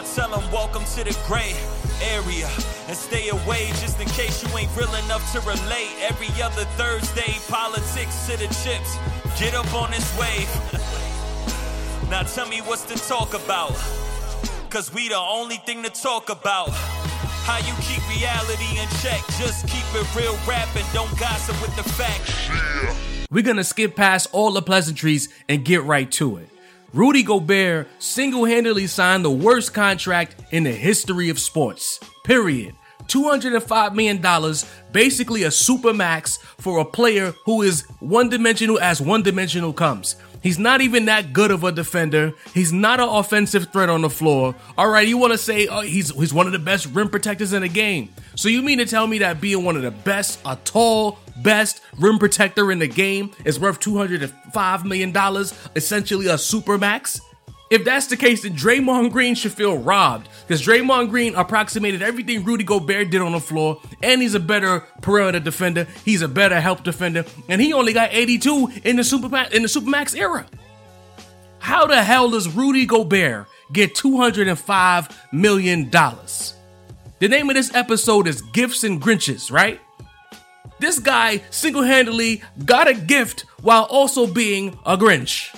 I tell them welcome to the gray area and stay away just in case you ain't real enough to relate. Every other Thursday, politics to the chips. Get up on this wave. now tell me what's to talk about. Cause we the only thing to talk about. How you keep reality in check. Just keep it real rap and don't gossip with the facts. We're gonna skip past all the pleasantries and get right to it. Rudy Gobert single handedly signed the worst contract in the history of sports. Period. $205 million, basically a super max for a player who is one dimensional as one dimensional comes. He's not even that good of a defender. He's not an offensive threat on the floor. All right, you want to say oh, he's he's one of the best rim protectors in the game. So you mean to tell me that being one of the best, a tall, best rim protector in the game is worth $205 million, essentially a super max? If that's the case, then Draymond Green should feel robbed because Draymond Green approximated everything Rudy Gobert did on the floor, and he's a better perimeter defender. He's a better help defender, and he only got 82 in the super in the supermax era. How the hell does Rudy Gobert get 205 million dollars? The name of this episode is Gifts and Grinches, right? This guy single-handedly got a gift while also being a Grinch.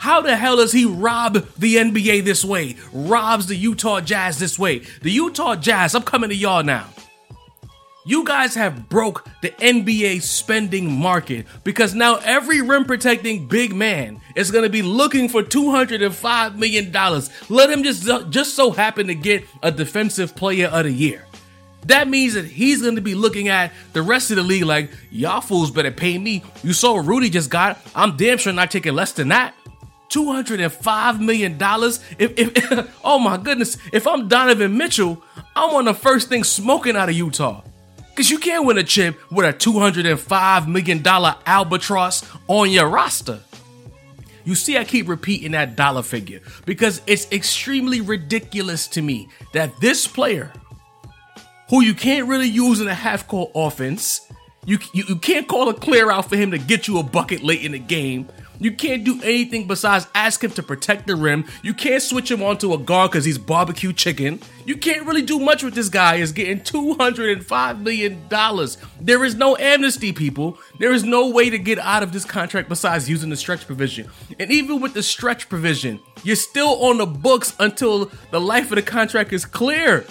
How the hell does he rob the NBA this way? Robs the Utah Jazz this way? The Utah Jazz, I'm coming to y'all now. You guys have broke the NBA spending market because now every rim protecting big man is going to be looking for 205 million dollars. Let him just just so happen to get a defensive player of the year. That means that he's going to be looking at the rest of the league like, y'all fools better pay me. You saw Rudy just got. I'm damn sure not taking less than that. $205 million. If, if oh my goodness, if I'm Donovan Mitchell, I'm of the first things smoking out of Utah. Cause you can't win a chip with a $205 million albatross on your roster. You see, I keep repeating that dollar figure because it's extremely ridiculous to me that this player, who you can't really use in a half court offense, you, you, you can't call a clear out for him to get you a bucket late in the game, you can't do anything besides ask him to protect the rim. You can't switch him onto a guard because he's barbecue chicken. You can't really do much with this guy. Is getting $205 million. There is no amnesty, people. There is no way to get out of this contract besides using the stretch provision. And even with the stretch provision, you're still on the books until the life of the contract is clear.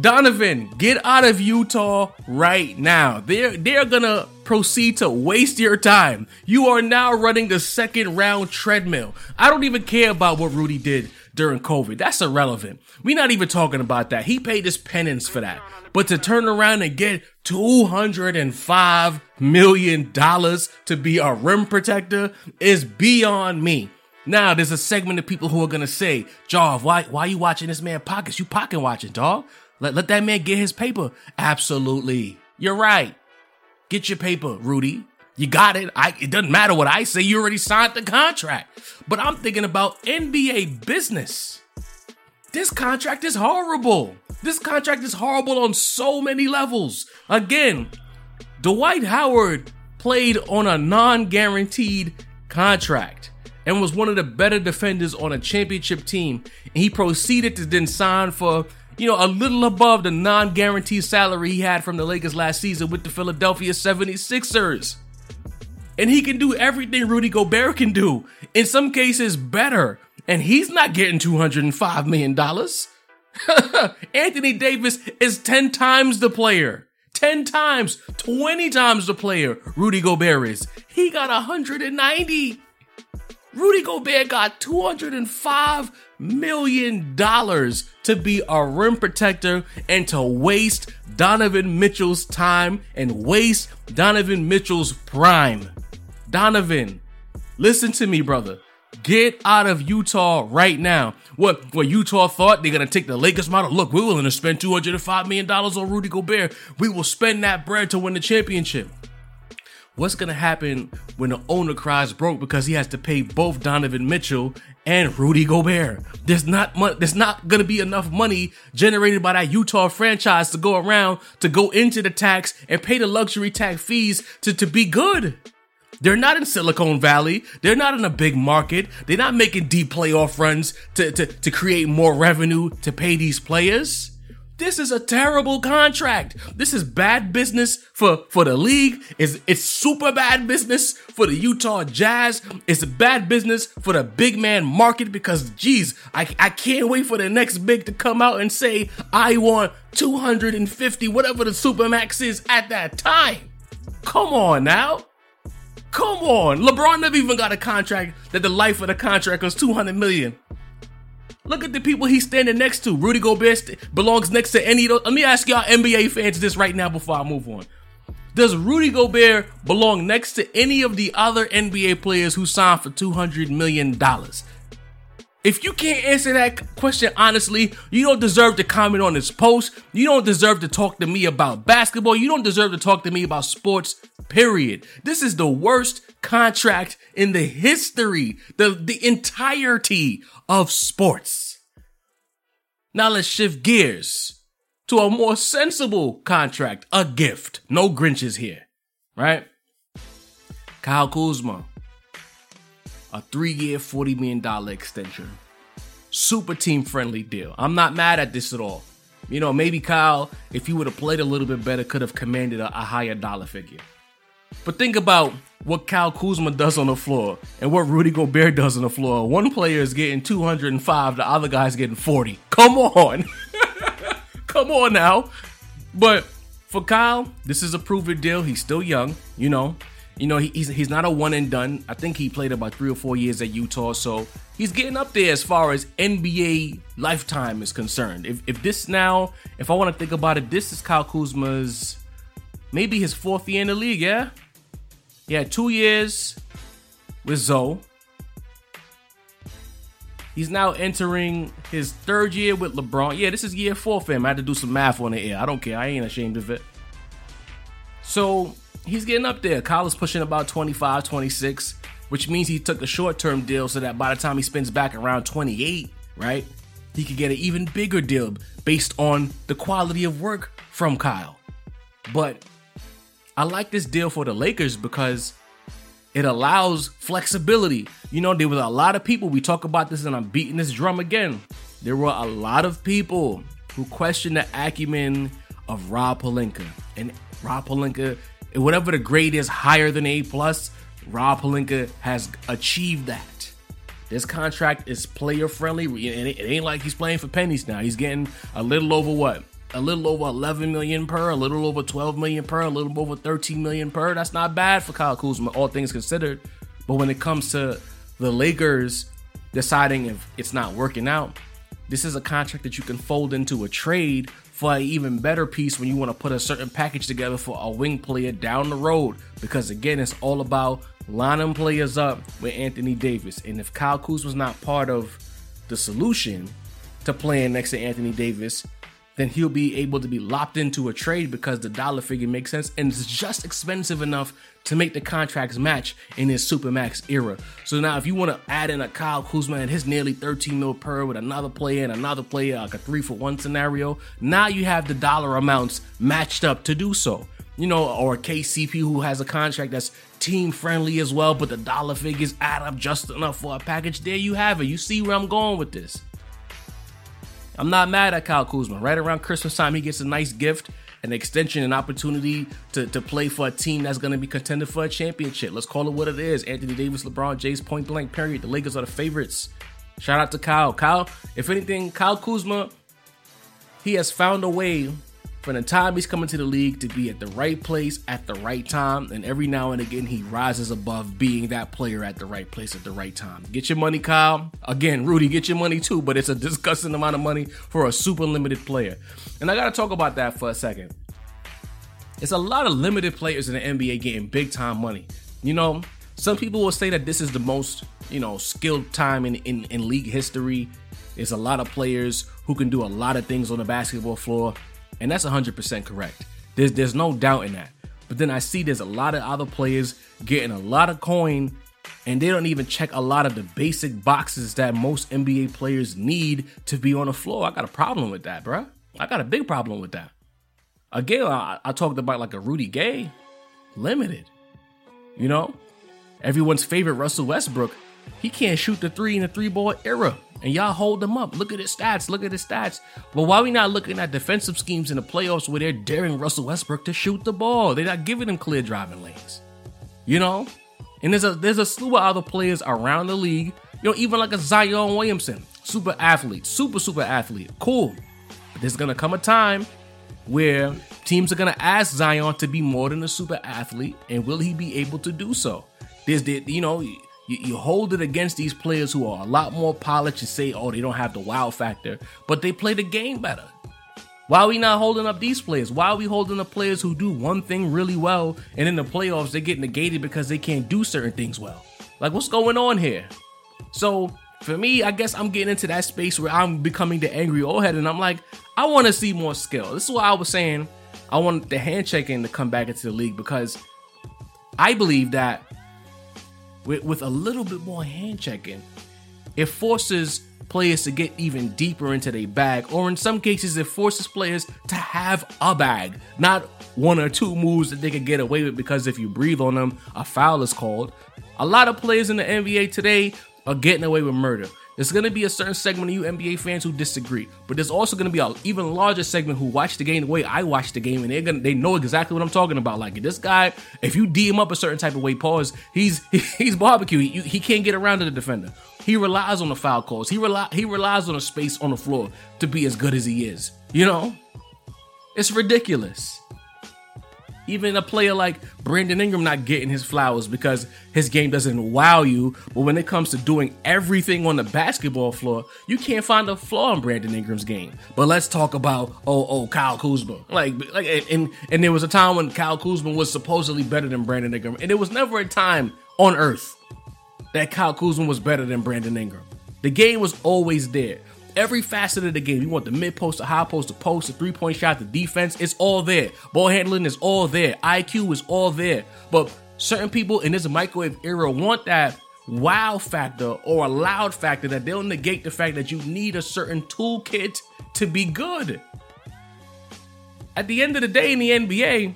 Donovan, get out of Utah right now. They're they're gonna proceed to waste your time. You are now running the second round treadmill. I don't even care about what Rudy did during COVID. That's irrelevant. We're not even talking about that. He paid his penance for that. But to turn around and get $205 million to be a rim protector is beyond me. Now, there's a segment of people who are gonna say, Jaw, why, why are you watching this man pockets? You pocket watching, dog. Let, let that man get his paper. Absolutely. You're right. Get your paper, Rudy. You got it. I, it doesn't matter what I say. You already signed the contract. But I'm thinking about NBA business. This contract is horrible. This contract is horrible on so many levels. Again, Dwight Howard played on a non guaranteed contract and was one of the better defenders on a championship team. And he proceeded to then sign for you know, a little above the non guaranteed salary he had from the Lakers last season with the Philadelphia 76ers. And he can do everything Rudy Gobert can do, in some cases better. And he's not getting $205 million. Anthony Davis is 10 times the player. 10 times, 20 times the player Rudy Gobert is. He got 190. Rudy Gobert got $205 million dollars to be a rim protector and to waste Donovan Mitchell's time and waste Donovan Mitchell's prime. Donovan, listen to me, brother. Get out of Utah right now. What what Utah thought they're gonna take the Lakers model? Look, we're willing to spend two hundred and five million dollars on Rudy Gobert. We will spend that bread to win the championship. What's gonna happen when the owner cries broke because he has to pay both Donovan Mitchell and Rudy Gobert? There's not mo- there's not gonna be enough money generated by that Utah franchise to go around to go into the tax and pay the luxury tax fees to, to be good. They're not in Silicon Valley. They're not in a big market. They're not making deep playoff runs to, to, to create more revenue to pay these players. This is a terrible contract. This is bad business for, for the league. It's, it's super bad business for the Utah Jazz. It's bad business for the big man market because, geez, I, I can't wait for the next big to come out and say, I want 250, whatever the Supermax is at that time. Come on now. Come on, LeBron never even got a contract that the life of the contract was 200 million. Look at the people he's standing next to. Rudy Gobert belongs next to any. Let me ask y'all NBA fans this right now before I move on. Does Rudy Gobert belong next to any of the other NBA players who signed for $200 million? If you can't answer that question honestly, you don't deserve to comment on this post. You don't deserve to talk to me about basketball. You don't deserve to talk to me about sports, period. This is the worst contract in the history, the, the entirety of sports. Now let's shift gears to a more sensible contract, a gift. No Grinches here, right? Kyle Kuzma a three year, $40 million extension. Super team friendly deal. I'm not mad at this at all. You know, maybe Kyle, if he would have played a little bit better, could have commanded a, a higher dollar figure. But think about what Kyle Kuzma does on the floor and what Rudy Gobert does on the floor. One player is getting 205, the other guy's getting 40. Come on. Come on now. But for Kyle, this is a proven deal. He's still young, you know. You know, he, he's he's not a one and done. I think he played about three or four years at Utah, so he's getting up there as far as NBA lifetime is concerned. If if this now, if I want to think about it, this is Kyle Kuzma's maybe his fourth year in the league. Yeah, yeah, two years with Zoe. He's now entering his third year with LeBron. Yeah, this is year four for him. I had to do some math on the air. I don't care. I ain't ashamed of it. So he's getting up there. Kyle is pushing about 25, 26, which means he took a short term deal so that by the time he spends back around 28, right, he could get an even bigger deal based on the quality of work from Kyle. But I like this deal for the Lakers because it allows flexibility. You know, there was a lot of people, we talk about this and I'm beating this drum again. There were a lot of people who questioned the acumen of Rob Pelinka. And Rob Pelinka whatever the grade is higher than A plus, Rob Pelinka has achieved that. This contract is player friendly, and it ain't like he's playing for pennies now. He's getting a little over what? A little over 11 million per, a little over 12 million per, a little over 13 million per. That's not bad for Kyle Kuzma, all things considered. But when it comes to the Lakers deciding if it's not working out, this is a contract that you can fold into a trade for an even better piece when you want to put a certain package together for a wing player down the road. Because again, it's all about lining players up with Anthony Davis. And if Kyle Kuz was not part of the solution to playing next to Anthony Davis, then he'll be able to be locked into a trade because the dollar figure makes sense and it's just expensive enough to make the contracts match in his supermax era. So now, if you want to add in a Kyle Kuzma and his nearly 13 mil per with another player and another player, like a three for one scenario, now you have the dollar amounts matched up to do so. You know, or KCP who has a contract that's team friendly as well, but the dollar figures add up just enough for a package. There you have it. You see where I'm going with this. I'm not mad at Kyle Kuzma. Right around Christmas time, he gets a nice gift, an extension, an opportunity to, to play for a team that's going to be contended for a championship. Let's call it what it is. Anthony Davis, LeBron James, point blank, period. The Lakers are the favorites. Shout out to Kyle. Kyle, if anything, Kyle Kuzma, he has found a way from the time he's coming to the league to be at the right place at the right time. And every now and again, he rises above being that player at the right place at the right time. Get your money, Kyle. Again, Rudy, get your money too, but it's a disgusting amount of money for a super limited player. And I got to talk about that for a second. It's a lot of limited players in the NBA getting big time money. You know, some people will say that this is the most, you know, skilled time in, in, in league history. There's a lot of players who can do a lot of things on the basketball floor, and that's 100% correct. There's there's no doubt in that. But then I see there's a lot of other players getting a lot of coin, and they don't even check a lot of the basic boxes that most NBA players need to be on the floor. I got a problem with that, bro. I got a big problem with that. Again, I, I talked about like a Rudy Gay, limited. You know, everyone's favorite Russell Westbrook, he can't shoot the three in the three ball era. And y'all hold them up. Look at his stats. Look at his stats. But why we not looking at defensive schemes in the playoffs where they're daring Russell Westbrook to shoot the ball? They're not giving him clear driving lanes. You know? And there's a there's a slew of other players around the league. You know, even like a Zion Williamson, super athlete, super super athlete, cool. But there's gonna come a time where teams are gonna ask Zion to be more than a super athlete, and will he be able to do so? There's the you know you, you hold it against these players who are a lot more polished and say, oh, they don't have the wow factor, but they play the game better. Why are we not holding up these players? Why are we holding up players who do one thing really well and in the playoffs they get negated because they can't do certain things well? Like, what's going on here? So, for me, I guess I'm getting into that space where I'm becoming the angry old head and I'm like, I want to see more skill. This is why I was saying I want the hand checking to come back into the league because I believe that with, with a little bit more hand checking, it forces players to get even deeper into their bag, or in some cases, it forces players to have a bag, not one or two moves that they can get away with because if you breathe on them, a foul is called. A lot of players in the NBA today are getting away with murder. There's going to be a certain segment of you NBA fans who disagree, but there's also going to be an even larger segment who watch the game the way I watch the game, and they're gonna they know exactly what I'm talking about. Like this guy, if you D him up a certain type of way, pause, he's he's barbecue. He, he can't get around to the defender. He relies on the foul calls. He rely he relies on the space on the floor to be as good as he is. You know, it's ridiculous. Even a player like Brandon Ingram not getting his flowers because his game doesn't wow you. But when it comes to doing everything on the basketball floor, you can't find a flaw in Brandon Ingram's game. But let's talk about oh oh Kyle Kuzma. Like like and and there was a time when Kyle Kuzma was supposedly better than Brandon Ingram, and there was never a time on earth that Kyle Kuzma was better than Brandon Ingram. The game was always there every facet of the game. You want the mid post, the high post, the post, the three point shot, the defense. It's all there. Ball handling is all there. IQ is all there. But certain people in this microwave era want that wow factor or a loud factor that they'll negate the fact that you need a certain toolkit to be good. At the end of the day in the NBA,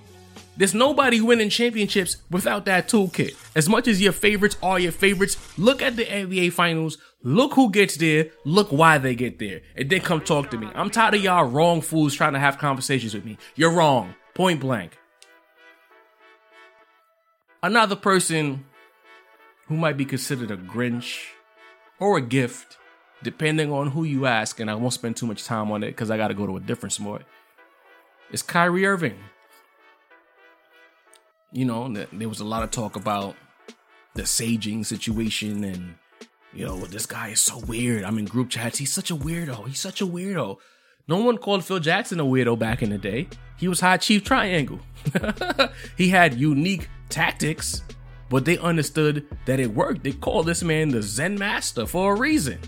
there's nobody winning championships without that toolkit. As much as your favorites are your favorites, look at the NBA finals, look who gets there, look why they get there, and then come talk to me. I'm tired of y'all wrong fools trying to have conversations with me. You're wrong. Point blank. Another person who might be considered a Grinch or a gift, depending on who you ask, and I won't spend too much time on it because I got to go to a different sport, is Kyrie Irving you know, there was a lot of talk about the saging situation and you know, this guy is so weird. I'm in group chats. He's such a weirdo. He's such a weirdo. No one called Phil Jackson a weirdo back in the day. He was high chief triangle. he had unique tactics, but they understood that it worked. They called this man the Zen master for a reason.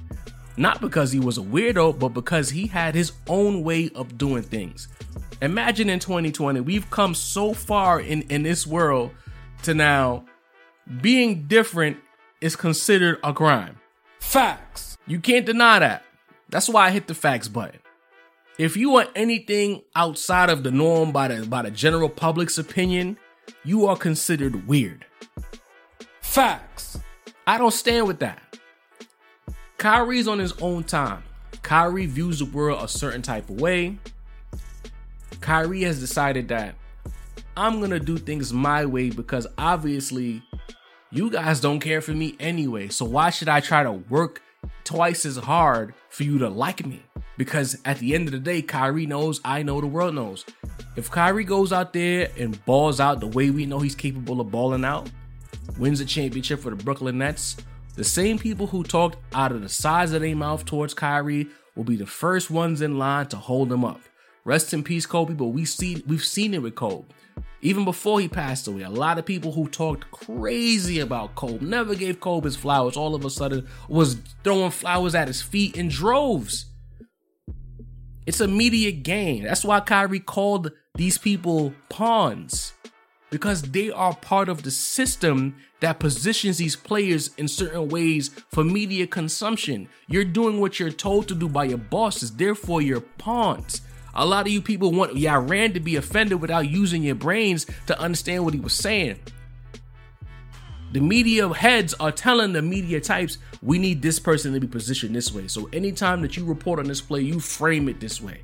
Not because he was a weirdo, but because he had his own way of doing things. Imagine in 2020, we've come so far in, in this world to now being different is considered a crime. Facts. You can't deny that. That's why I hit the facts button. If you are anything outside of the norm by the by the general public's opinion, you are considered weird. Facts. I don't stand with that. Kyrie's on his own time. Kyrie views the world a certain type of way. Kyrie has decided that I'm gonna do things my way because obviously you guys don't care for me anyway. So why should I try to work twice as hard for you to like me? Because at the end of the day, Kyrie knows, I know, the world knows. If Kyrie goes out there and balls out the way we know he's capable of balling out, wins a championship for the Brooklyn Nets, the same people who talked out of the sides of their mouth towards Kyrie will be the first ones in line to hold him up. Rest in peace, Kobe, but we see we've seen it with Kobe. Even before he passed away, a lot of people who talked crazy about Kobe never gave Kobe his flowers. All of a sudden, was throwing flowers at his feet in droves. It's a media game. That's why Kyrie called these people pawns because they are part of the system that positions these players in certain ways for media consumption. You're doing what you're told to do by your bosses, therefore, you're pawns. A lot of you people want Iran to be offended without using your brains to understand what he was saying. The media heads are telling the media types, we need this person to be positioned this way. So anytime that you report on this play, you frame it this way.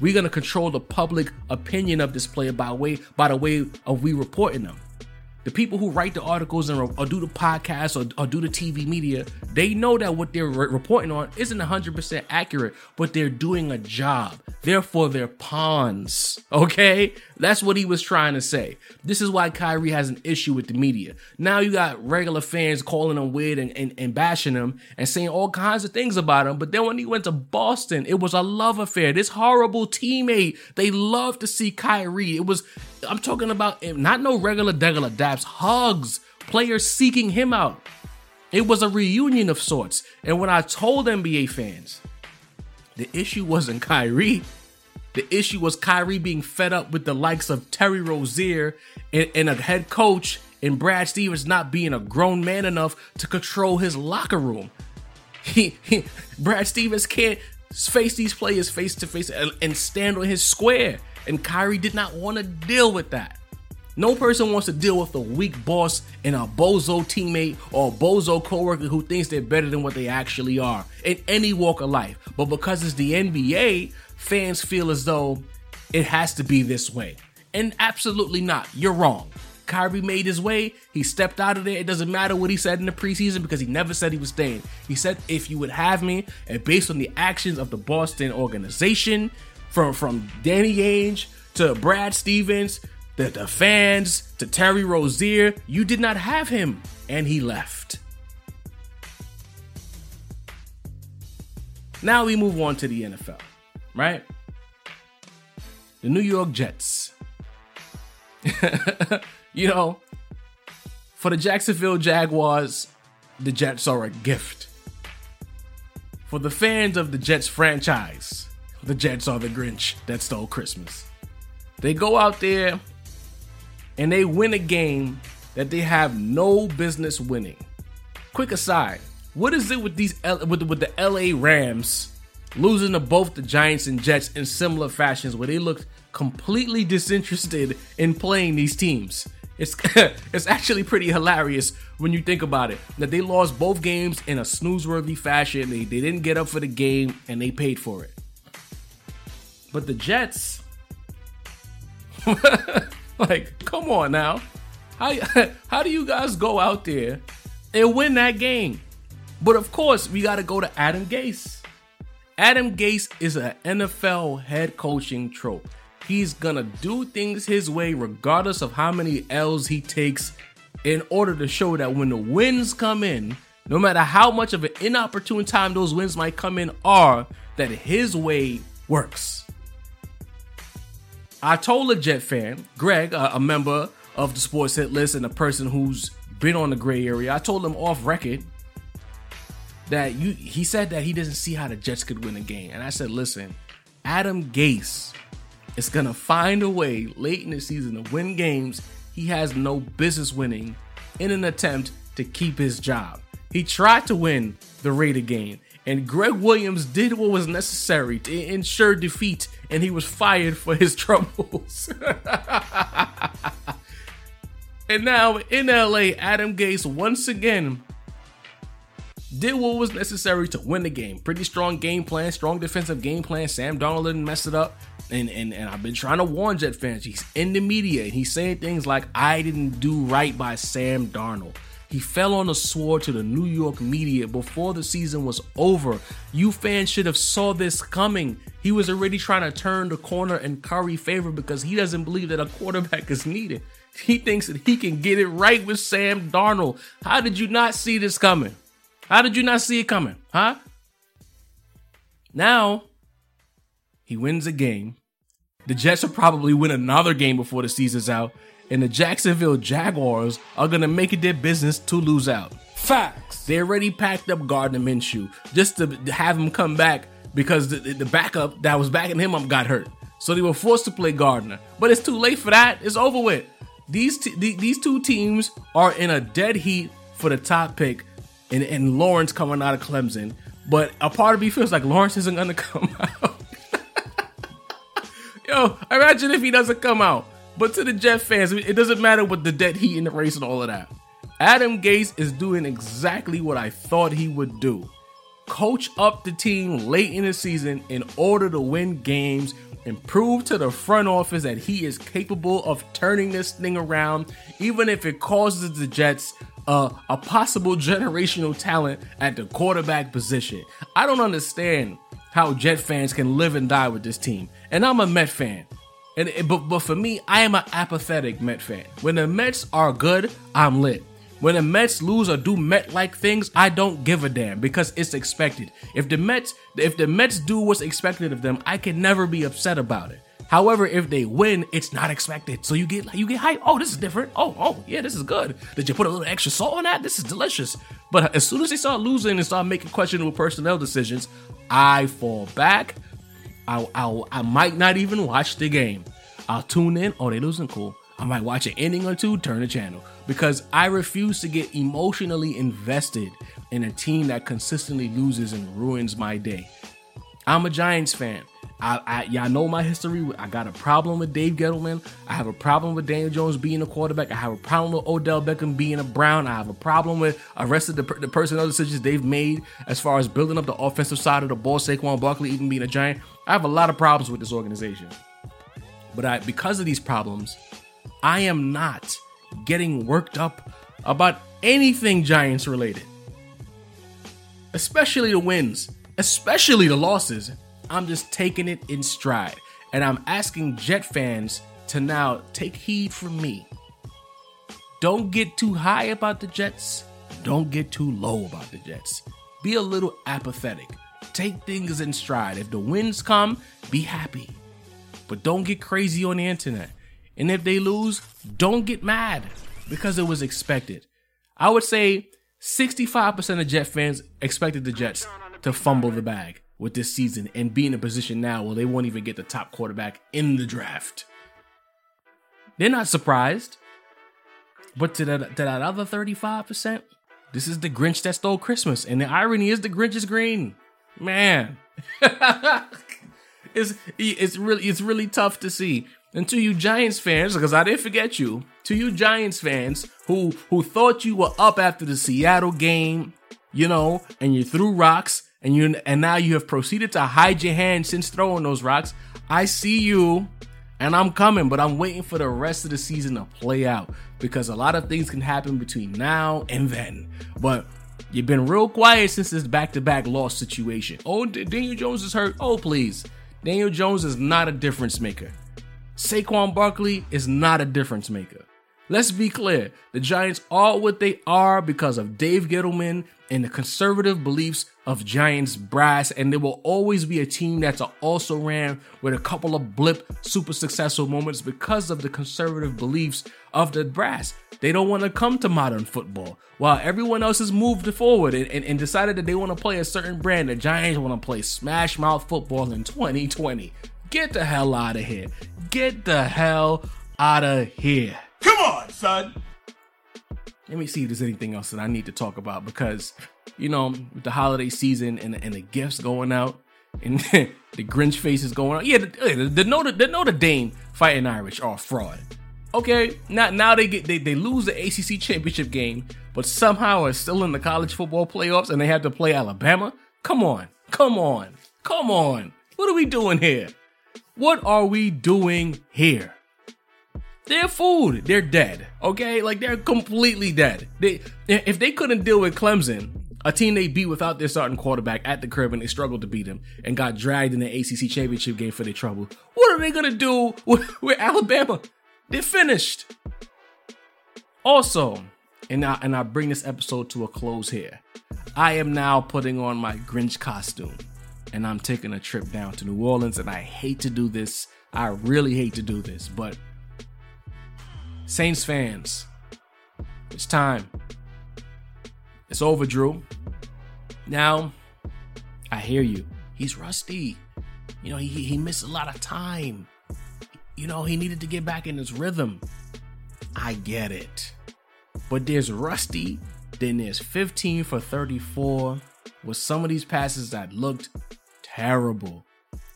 We're gonna control the public opinion of this player by way by the way of we reporting them. The people who write the articles and or do the podcasts or, or do the TV media, they know that what they're re- reporting on isn't 100% accurate, but they're doing a job. Therefore, they're pawns. Okay? That's what he was trying to say. This is why Kyrie has an issue with the media. Now you got regular fans calling him weird and, and, and bashing him and saying all kinds of things about him. But then when he went to Boston, it was a love affair. This horrible teammate, they love to see Kyrie. It was, I'm talking about eh, not no regular, degular daps, hugs, players seeking him out. It was a reunion of sorts. And when I told NBA fans, the issue wasn't Kyrie. The issue was Kyrie being fed up with the likes of Terry Rozier and, and, a head coach and Brad Stevens not being a grown man enough to control his locker room. He, he Brad Stevens can't face these players face to face and stand on his square. And Kyrie did not want to deal with that. No person wants to deal with a weak boss and a bozo teammate or a bozo coworker who thinks they're better than what they actually are in any walk of life. But because it's the NBA, fans feel as though it has to be this way. And absolutely not. You're wrong. Kyrie made his way. He stepped out of there. It doesn't matter what he said in the preseason because he never said he was staying. He said, if you would have me, and based on the actions of the Boston organization, from, from Danny Ainge to Brad Stevens, the, the fans, to Terry Rozier, you did not have him. And he left. Now we move on to the NFL, right? The New York Jets. you know, for the Jacksonville Jaguars, the Jets are a gift. For the fans of the Jets franchise, the Jets are the Grinch that stole Christmas. They go out there and they win a game that they have no business winning. Quick aside, what is it with these with, with the LA Rams losing to both the Giants and Jets in similar fashions where they looked completely disinterested in playing these teams? It's it's actually pretty hilarious when you think about it. That they lost both games in a snooze-worthy fashion. They, they didn't get up for the game and they paid for it. But the Jets like, come on now. How, how do you guys go out there and win that game? But of course, we got to go to Adam Gase. Adam Gase is an NFL head coaching trope. He's gonna do things his way regardless of how many L's he takes in order to show that when the wins come in, no matter how much of an inopportune time those wins might come in are, that his way works. I told a Jet fan, Greg, a, a member of the Sports Hit List and a person who's been on the gray area, I told him off record that you he said that he doesn't see how the Jets could win a game. And I said, listen, Adam Gase is gonna find a way late in the season to win games he has no business winning in an attempt to keep his job. He tried to win the Raider game, and Gregg Williams did what was necessary to ensure defeat, and he was fired for his troubles. and now in LA, Adam Gase once again did what was necessary to win the game. Pretty strong game plan, strong defensive game plan. Sam Darnold didn't mess it up. And, and, and I've been trying to warn Jet fans. He's in the media and he's saying things like, I didn't do right by Sam Darnold. He fell on the sword to the New York media before the season was over. You fans should have saw this coming. He was already trying to turn the corner and Curry favor because he doesn't believe that a quarterback is needed. He thinks that he can get it right with Sam Darnold. How did you not see this coming? How did you not see it coming? Huh? Now, he wins a game. The Jets will probably win another game before the season's out, and the Jacksonville Jaguars are going to make it their business to lose out. Facts. They already packed up Gardner Minshew just to have him come back because the, the backup that was backing him up got hurt. So they were forced to play Gardner. But it's too late for that. It's over with. These t- these two teams are in a dead heat for the top pick, and, and Lawrence coming out of Clemson. But a part of me feels like Lawrence isn't to come out. Yo, imagine if he doesn't come out. But to the Jet fans, it doesn't matter what the dead heat in the race and all of that. Adam Gase is doing exactly what I thought he would do. Coach up the team late in the season in order to win games and prove to the front office that he is capable of turning this thing around, even if it causes the Jets a possible generational talent at the quarterback position. I don't understand how Jet fans can live and die with this team. And I'm a Met fan. And eh, but but for me, I am an apathetic Met fan. When the Mets are good, I'm lit. When the Mets lose or do Met-like things, I don't give a damn because it's expected. If the Mets if the Mets do what's expected of them, I can never be upset about it. However, if they win, it's not expected. So you get you get hype. Oh, this is different. Oh, oh, yeah, this is good. Did you put a little extra salt on that? This is delicious. But as soon as they start losing and start making questionable personnel decisions, I fall back. I I, I might not even watch the game. I'll tune in. Oh, they losing cool. I might watch an ending or two, turn the channel because I refuse to get emotionally invested in a team that consistently loses and ruins my day. I'm a Giants fan. I, I, y'all know my history. I got a problem with Dave Gettleman. I have a problem with Daniel Jones being a quarterback. I have a problem with Odell Beckham being a Brown. I have a problem with the the, the personnel decisions they've made as far as building up the offensive side of the ball. Saquon Barkley even being a Giant. I have a lot of problems with this organization. But I, because of these problems, I am not getting worked up about anything Giants related. Especially the wins, especially the losses. I'm just taking it in stride. And I'm asking Jet fans to now take heed from me. Don't get too high about the Jets. Don't get too low about the Jets. Be a little apathetic. Take things in stride. If the wins come, be happy. But don't get crazy on the internet. And if they lose, don't get mad because it was expected. I would say 65% of Jet fans expected the Jets to fumble the bag with this season and be in a position now where they won't even get the top quarterback in the draft. They're not surprised. But to that, to that other 35%, this is the Grinch that stole Christmas. And the irony is the Grinch is green. Man. it's it's really it's really tough to see. And to you Giants fans, because I didn't forget you, to you Giants fans who who thought you were up after the Seattle game, you know, and you threw rocks and you and now you have proceeded to hide your hand since throwing those rocks. I see you and I'm coming, but I'm waiting for the rest of the season to play out because a lot of things can happen between now and then. But you've been real quiet since this back-to-back loss situation. Oh, Daniel Jones is hurt. Oh, please. Daniel Jones is not a difference maker. Saquon Barkley is not a difference maker. Let's be clear the Giants are what they are because of Dave Gettleman and the conservative beliefs of Giants brass, and there will always be a team that's also ran with a couple of blip super successful moments because of the conservative beliefs of the brass. They don't want to come to modern football while everyone else has moved forward and, and, and decided that they want to play a certain brand. The Giants want to play smash mouth football in 2020. Get the hell out of here. Get the hell out of here. Come on, son. Let me see if there's anything else that I need to talk about because, you know, with the holiday season and, and the gifts going out and the Grinch faces going out. Yeah, the, the, the, Notre, the Notre Dame fighting Irish are fraud. Okay, now now they get they, they lose the ACC championship game, but somehow are still in the college football playoffs and they have to play Alabama. Come on, come on, come on. What are we doing here? What are we doing here? They're food. They're dead. Okay, like they're completely dead. They if they couldn't deal with Clemson, a team they beat without their starting quarterback at the crib and they struggled to beat him and got dragged in the ACC championship game for their trouble. What are they gonna do with, with Alabama? They're finished. Also, and I and I bring this episode to a close here. I am now putting on my Grinch costume and I'm taking a trip down to New Orleans and I hate to do this. I really hate to do this, but Saints fans, it's time. It's over, Drew. Now, I hear you. He's rusty. You know, he, he missed a lot of time. You know, he needed to get back in his rhythm. I get it. But there's rusty, then there's 15 for 34 with some of these passes that looked terrible.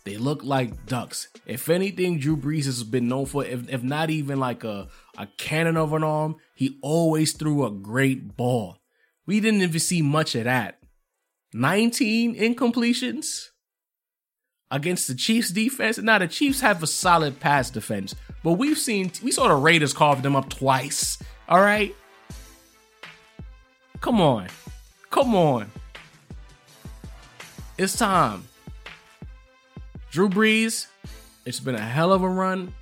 They look like ducks. If anything, Drew Brees has been known for, if, if not even like a, a cannon of an arm, he always threw a great ball. We didn't even see much of that. 19 incompletions against the Chiefs defense. Now the Chiefs have a solid pass defense, but we've seen we saw the Raiders carve them up twice. All right. Come on. Come on. It's time. Drew Brees, it's been a hell of a run.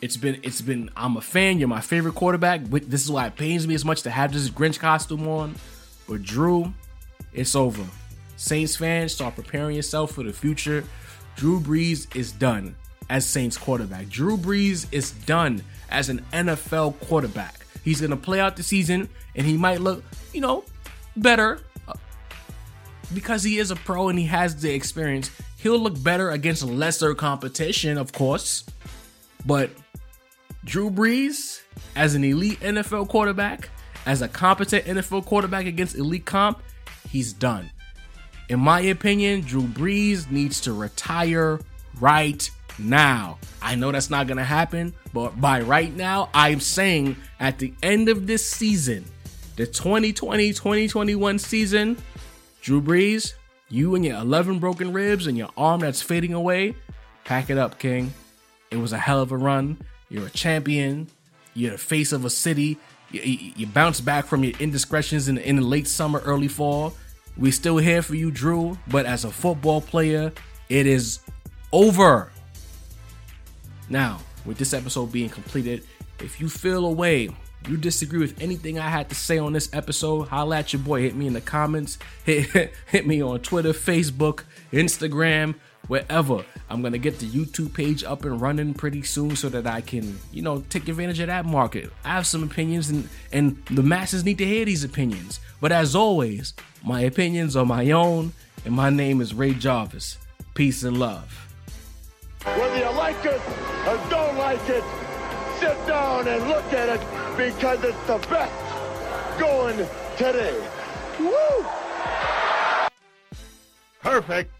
It's been it's been I'm a fan. You're my favorite quarterback. This is why it pains me as much to have this Grinch costume on. But Drew, it's over. Saints fans, start preparing yourself for the future. Drew Brees is done as Saints quarterback. Drew Brees is done as an NFL quarterback. He's going to play out the season and he might look, you know, better because he is a pro and he has the experience. He'll look better against lesser competition, of course. But Drew Brees, as an elite NFL quarterback, as a competent NFL quarterback against elite comp, he's done. In my opinion, Drew Brees needs to retire right now. I know that's not going to happen, but by right now, I'm saying at the end of this season, the 2020 2021 season, Drew Brees, you and your 11 broken ribs and your arm that's fading away, pack it up, King. It was a hell of a run. You're a champion. You're the face of a city. You, you, you bounce back from your indiscretions in, in the late summer, early fall. We still here for you, Drew. But as a football player, it is over. Now, with this episode being completed, if you feel a way, you disagree with anything I had to say on this episode, holla at your boy. Hit me in the comments. Hit, hit me on Twitter, Facebook, Instagram wherever. I'm gonna get the YouTube page up and running pretty soon so that I can, you know, take advantage of that market. I have some opinions and and the masses need to hear these opinions. But as always, my opinions are my own, and my name is Ray Jarvis. Peace and love. Whether you like it or don't like it, sit down and look at it because it's the best going today. Woo! Perfect.